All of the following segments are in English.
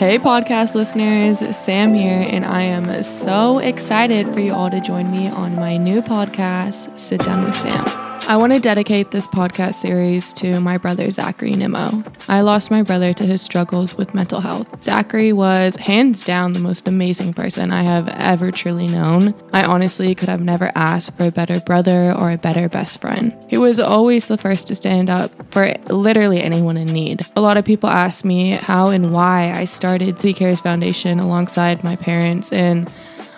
Hey, podcast listeners, Sam here, and I am so excited for you all to join me on my new podcast, Sit Down with Sam. I want to dedicate this podcast series to my brother Zachary Nimmo. I lost my brother to his struggles with mental health. Zachary was hands down the most amazing person I have ever truly known. I honestly could have never asked for a better brother or a better best friend. He was always the first to stand up for literally anyone in need. A lot of people ask me how and why I started Z Cares Foundation alongside my parents, and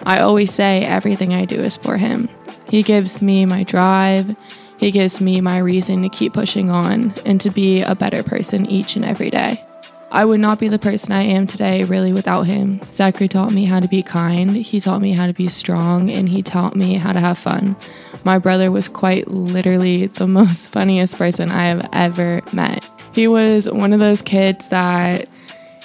I always say everything I do is for him. He gives me my drive. He gives me my reason to keep pushing on and to be a better person each and every day. I would not be the person I am today really without him. Zachary taught me how to be kind, he taught me how to be strong, and he taught me how to have fun. My brother was quite literally the most funniest person I have ever met. He was one of those kids that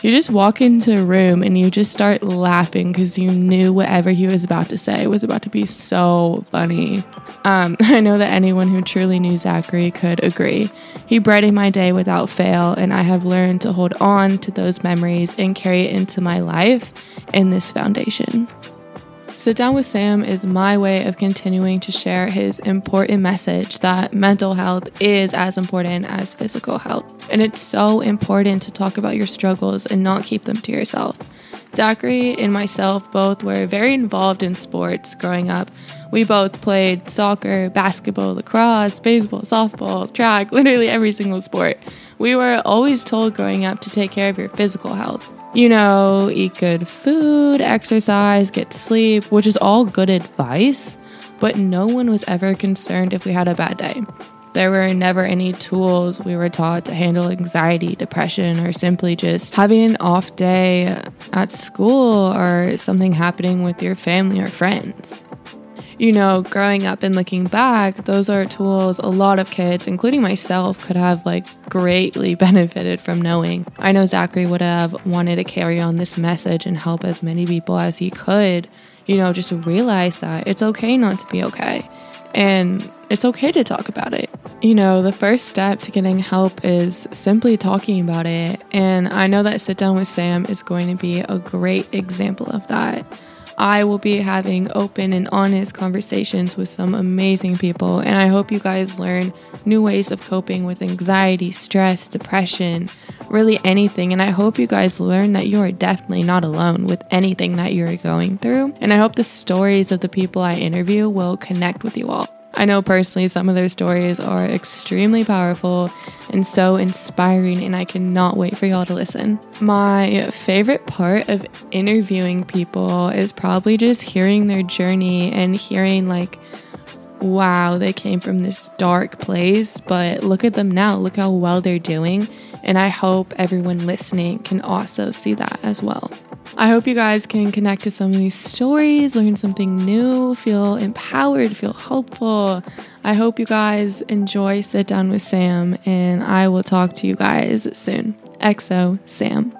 you just walk into a room and you just start laughing because you knew whatever he was about to say was about to be so funny. Um, I know that anyone who truly knew Zachary could agree. He brightened my day without fail, and I have learned to hold on to those memories and carry it into my life in this foundation. Sit Down with Sam is my way of continuing to share his important message that mental health is as important as physical health. And it's so important to talk about your struggles and not keep them to yourself. Zachary and myself both were very involved in sports growing up. We both played soccer, basketball, lacrosse, baseball, softball, track, literally every single sport. We were always told growing up to take care of your physical health you know, eat good food, exercise, get sleep, which is all good advice, but no one was ever concerned if we had a bad day. There were never any tools we were taught to handle anxiety, depression, or simply just having an off day at school or something happening with your family or friends you know, growing up and looking back, those are tools a lot of kids, including myself, could have like greatly benefited from knowing. I know Zachary would have wanted to carry on this message and help as many people as he could, you know, just realize that it's okay not to be okay. And it's okay to talk about it. You know, the first step to getting help is simply talking about it. And I know that Sit Down with Sam is going to be a great example of that. I will be having open and honest conversations with some amazing people. And I hope you guys learn new ways of coping with anxiety, stress, depression, really anything. And I hope you guys learn that you are definitely not alone with anything that you're going through. And I hope the stories of the people I interview will connect with you all. I know personally some of their stories are extremely powerful and so inspiring, and I cannot wait for y'all to listen. My favorite part of interviewing people is probably just hearing their journey and hearing, like, wow, they came from this dark place, but look at them now. Look how well they're doing. And I hope everyone listening can also see that as well. I hope you guys can connect to some of these stories, learn something new, feel empowered, feel hopeful. I hope you guys enjoy Sit Down with Sam, and I will talk to you guys soon. XO Sam.